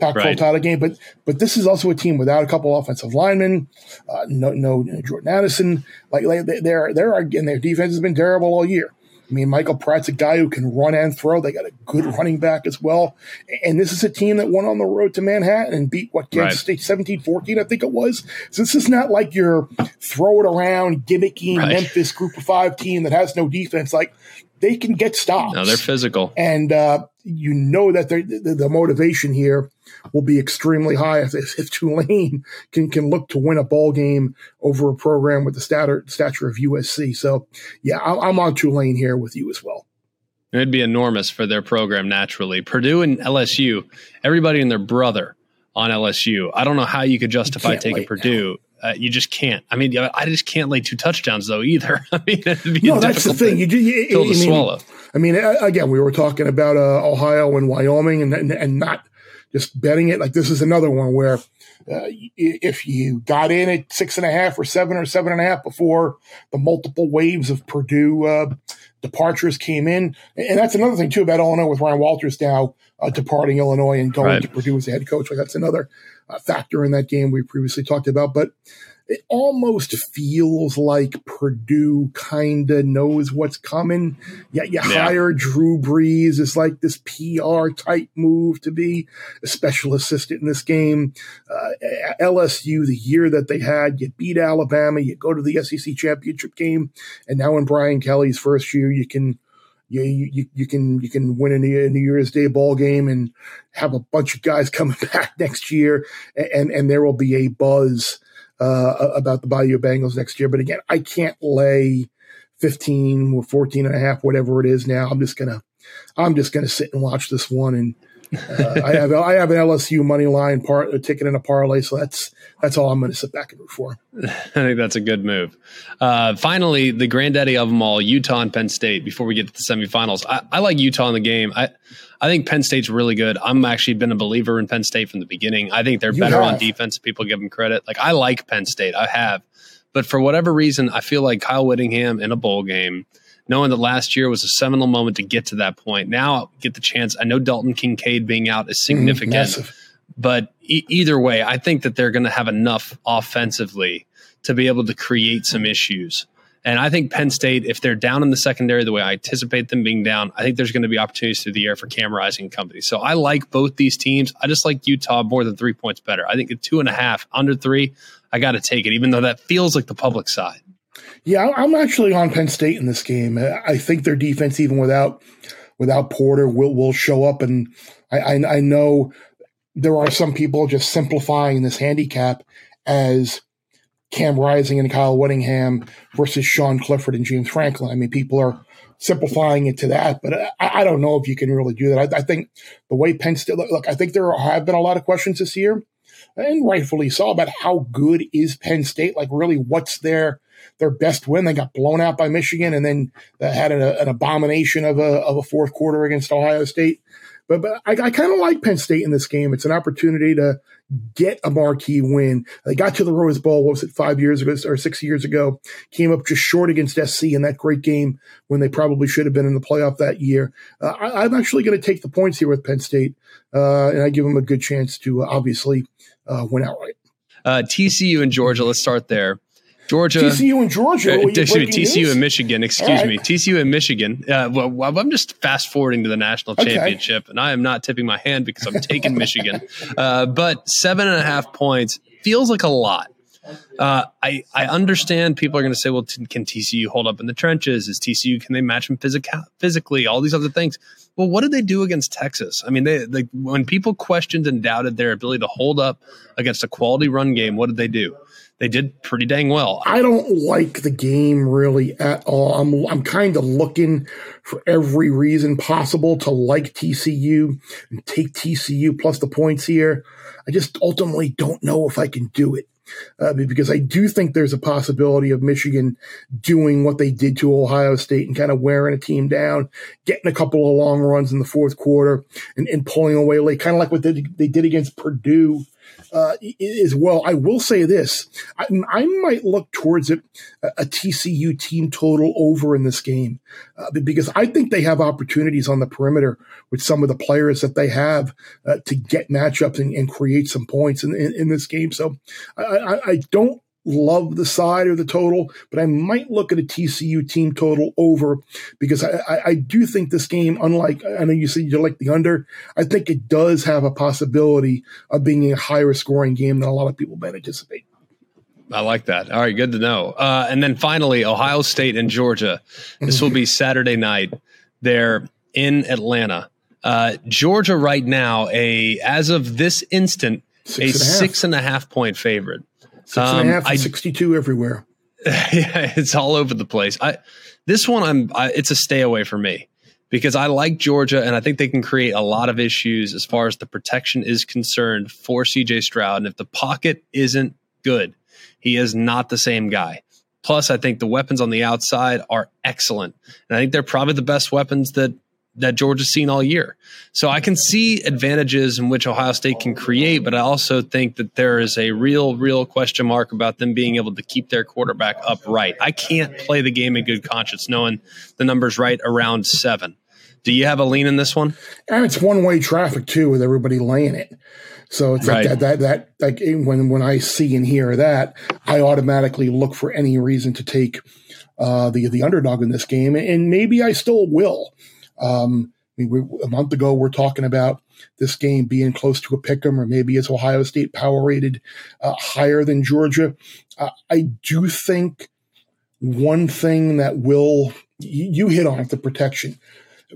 Pac-12 right. title game. But but this is also a team without a couple offensive linemen, uh, no no Jordan Addison. Like, like they're they're again their defense has been terrible all year. I mean, Michael Pratt's a guy who can run and throw. They got a good running back as well. And this is a team that went on the road to Manhattan and beat what Kansas right. State 17 14, I think it was. So this is not like your throw it around, gimmicky right. Memphis group of five team that has no defense. Like they can get stops. No, they're physical. And uh, you know that the, the motivation here will be extremely high if, if Tulane can can look to win a ball game over a program with the stature, stature of USC. So, yeah, I'm on Tulane here with you as well. It'd be enormous for their program naturally. Purdue and LSU, everybody and their brother on LSU. I don't know how you could justify taking Purdue. Uh, you just can't. I mean, I just can't lay two touchdowns though either. I mean, no, that's the thing. You, you, you, I mean, swallow. I mean, again, we were talking about uh, Ohio and Wyoming, and, and and not just betting it. Like this is another one where uh, if you got in at six and a half or seven or seven and a half before the multiple waves of Purdue uh, departures came in, and that's another thing too about Illinois with Ryan Walters now uh, departing Illinois and going right. to Purdue as the head coach. Like that's another uh, factor in that game we previously talked about. But it almost feels like Purdue kind of knows what's coming. Yet you yeah. hire Drew Brees as like this PR type move to be a special assistant in this game. Uh, LSU, the year that they had, you beat Alabama, you go to the SEC championship game, and now in Brian Kelly's first year, you can you, you, you can you can win a New Year's Day ball game and have a bunch of guys coming back next year, and and there will be a buzz uh, about the Bayou Bengals next year. But again, I can't lay 15 or 14 and a half, whatever it is now. I'm just going to, I'm just going to sit and watch this one. And uh, I have, I have an LSU money line part, a ticket in a parlay. So that's, that's all I'm going to sit back and root for. I think that's a good move. Uh, finally, the granddaddy of them all, Utah and Penn State. Before we get to the semifinals, I, I like Utah in the game. I, I think Penn State's really good. I'm actually been a believer in Penn State from the beginning. I think they're you better have. on defense. People give them credit. Like I like Penn State. I have, but for whatever reason, I feel like Kyle Whittingham in a bowl game, knowing that last year was a seminal moment to get to that point. Now I'll get the chance. I know Dalton Kincaid being out is mm-hmm. significant, mm, but e- either way, I think that they're going to have enough offensively to be able to create some issues. And I think Penn State, if they're down in the secondary the way I anticipate them being down, I think there's going to be opportunities through the air for Cam Rising company. So I like both these teams. I just like Utah more than three points better. I think at two and a half, under three, I got to take it, even though that feels like the public side. Yeah, I'm actually on Penn State in this game. I think their defense, even without without Porter, will will show up. And I, I, I know there are some people just simplifying this handicap as Cam Rising and Kyle Whittingham versus Sean Clifford and James Franklin. I mean, people are simplifying it to that, but I, I don't know if you can really do that. I, I, think the way Penn State look, look, I think there have been a lot of questions this year, and rightfully so, about how good is Penn State. Like, really, what's their their best win? They got blown out by Michigan, and then had an, an abomination of a of a fourth quarter against Ohio State. But, but I, I kind of like Penn State in this game. It's an opportunity to get a marquee win. They got to the Rose Bowl, what was it, five years ago or six years ago, came up just short against SC in that great game when they probably should have been in the playoff that year. Uh, I, am actually going to take the points here with Penn State, uh, and I give them a good chance to uh, obviously uh, win outright. Uh, TCU and Georgia, let's start there. Georgia, TCU and Georgia. Uh, excuse me, TCU news? and Michigan. Excuse right. me, TCU and Michigan. Uh, well, I'm just fast forwarding to the national championship, okay. and I am not tipping my hand because I'm taking Michigan. Uh, but seven and a half points feels like a lot. Uh, I I understand people are going to say, well, t- can TCU hold up in the trenches? Is TCU can they match them physical, physically? All these other things. Well, what did they do against Texas? I mean, they like when people questioned and doubted their ability to hold up against a quality run game. What did they do? They did pretty dang well. I don't like the game really at all. I'm I'm kind of looking for every reason possible to like TCU and take TCU plus the points here. I just ultimately don't know if I can do it. Uh, because I do think there's a possibility of Michigan doing what they did to Ohio State and kind of wearing a team down, getting a couple of long runs in the fourth quarter and, and pulling away late, kind of like what they, they did against Purdue uh, as well. I will say this: I, I might look towards it a, TCU team total over in this game uh, because I think they have opportunities on the perimeter with some of the players that they have uh, to get matchups and, and, create some points in, in, in this game. So I, I, I don't love the side or the total, but I might look at a TCU team total over because I, I, I, do think this game, unlike I know you said you like the under, I think it does have a possibility of being a higher scoring game than a lot of people might anticipate. I like that. All right, good to know. Uh, and then finally, Ohio State and Georgia. This will be Saturday night. They're in Atlanta. Uh, Georgia right now, a as of this instant, six a, and a six and a half point favorite. Six and um, a half I, 62 everywhere. Yeah, it's all over the place. I this one I'm I, it's a stay away for me because I like Georgia and I think they can create a lot of issues as far as the protection is concerned for CJ Stroud and if the pocket isn't good, he is not the same guy. Plus, I think the weapons on the outside are excellent. And I think they're probably the best weapons that that Georgia's seen all year. So I can see advantages in which Ohio State can create, but I also think that there is a real, real question mark about them being able to keep their quarterback upright. I can't play the game in good conscience knowing the numbers right around seven. Do you have a lean in this one? And it's one way traffic too, with everybody laying it. So it's right. like that, that, that, like when, when I see and hear that, I automatically look for any reason to take, uh, the, the underdog in this game. And maybe I still will. Um, I mean, we, a month ago, we're talking about this game being close to a pick 'em, or maybe it's Ohio State power rated uh, higher than Georgia. Uh, I do think one thing that will you, you hit on it, the protection.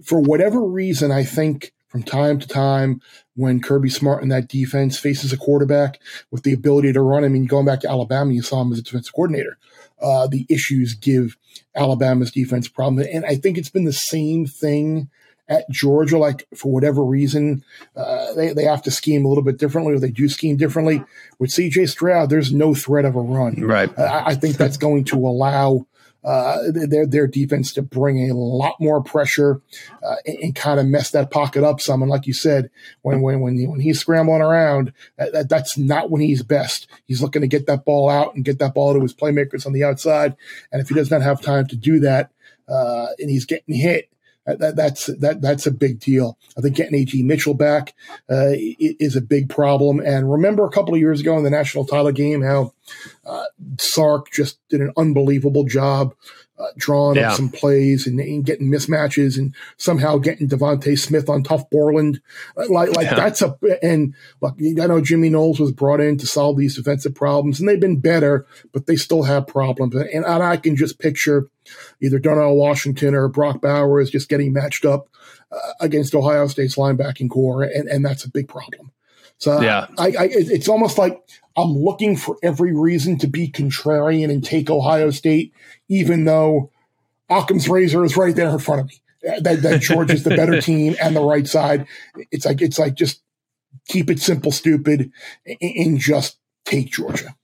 For whatever reason, I think from time to time when Kirby Smart and that defense faces a quarterback with the ability to run. I mean, going back to Alabama, you saw him as a defensive coordinator. Uh, the issues give Alabama's defense problem. And I think it's been the same thing at Georgia. Like for whatever reason, uh, they, they have to scheme a little bit differently or they do scheme differently. With CJ Stroud, there's no threat of a run. Right. Uh, I think that's going to allow uh, their their defense to bring a lot more pressure uh, and, and kind of mess that pocket up some. And like you said, when when when, when he's scrambling around, that, that's not when he's best. He's looking to get that ball out and get that ball to his playmakers on the outside. And if he does not have time to do that, uh, and he's getting hit, that, that, that's that that's a big deal. I think getting A.D. Mitchell back uh, is a big problem. And remember a couple of years ago in the national title game how uh, Sark just did an unbelievable job uh, drawing yeah. up some plays and, and, getting mismatches and somehow getting DeVonta Smith on Tuf Borland. Uh, like, like yeah. that's a, and look, I know Jimmy Knowles was brought in to solve these defensive problems and they've been better, but they still have problems. And, and I can just picture either Darnell Washington or Brock Bowers just getting matched up uh, against Ohio State's linebacking core. And, and that's a big problem. So uh, yeah. I, I, it's almost like I'm looking for every reason to be contrarian and take Ohio State, even though Occam's razor is right there in front of me. That, that George is the better team and the right side. It's like it's like just keep it simple, stupid, and just take Georgia.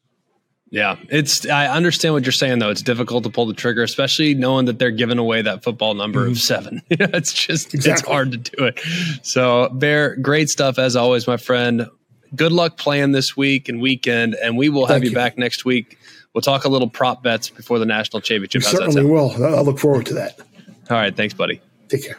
Yeah, it's. I understand what you're saying though. It's difficult to pull the trigger, especially knowing that they're giving away that football number mm-hmm. of seven. it's just exactly. it's hard to do it. So, Bear, great stuff as always, my friend good luck playing this week and weekend, and we will have you, you, back next week. We'll talk a little prop bets before the national championship. We certainly will. I look forward to that. All right, thanks, buddy. Take care.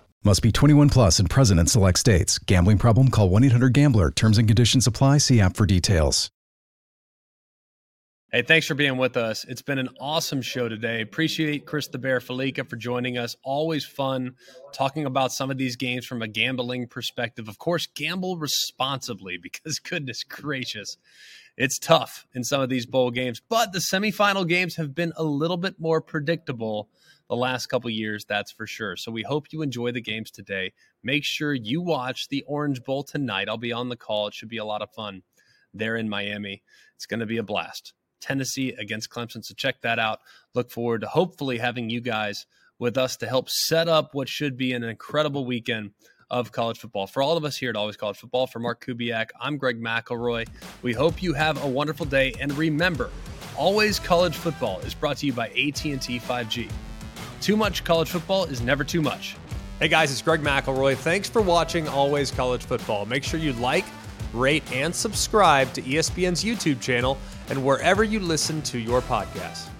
Must be 21 plus and present in select states. Gambling problem? Call 1 800 GAMBLER. Terms and conditions apply. See app for details. Hey, thanks for being with us. It's been an awesome show today. Appreciate Chris the Bear Fallica for joining us. Always fun talking about some of these games from a gambling perspective. Of course, gamble responsibly because goodness gracious, it's tough in some of these bowl games. But the semifinal games have been a little bit more predictable the last couple years, that's for sure. So we hope you enjoy the games today. Make sure you watch the Orange Bowl tonight. I'll be on the call. It should be a lot of fun there in Miami. It's going to be a blast. Tennessee against Clemson. So check that out. Look forward to hopefully having you guys with us to help set up what should be an incredible weekend of college football. For all of us here at Always College Football, for Mark Kubiak, I'm Greg McElroy. We hope you have a wonderful day. And remember, Always College Football is brought to you by AT&T 5G. Too much college football is never too much. Hey guys, it's Greg McElroy. Thanks for watching Always College Football. Make sure you like, rate, and subscribe to ESPN's YouTube channel and wherever you listen to your podcasts.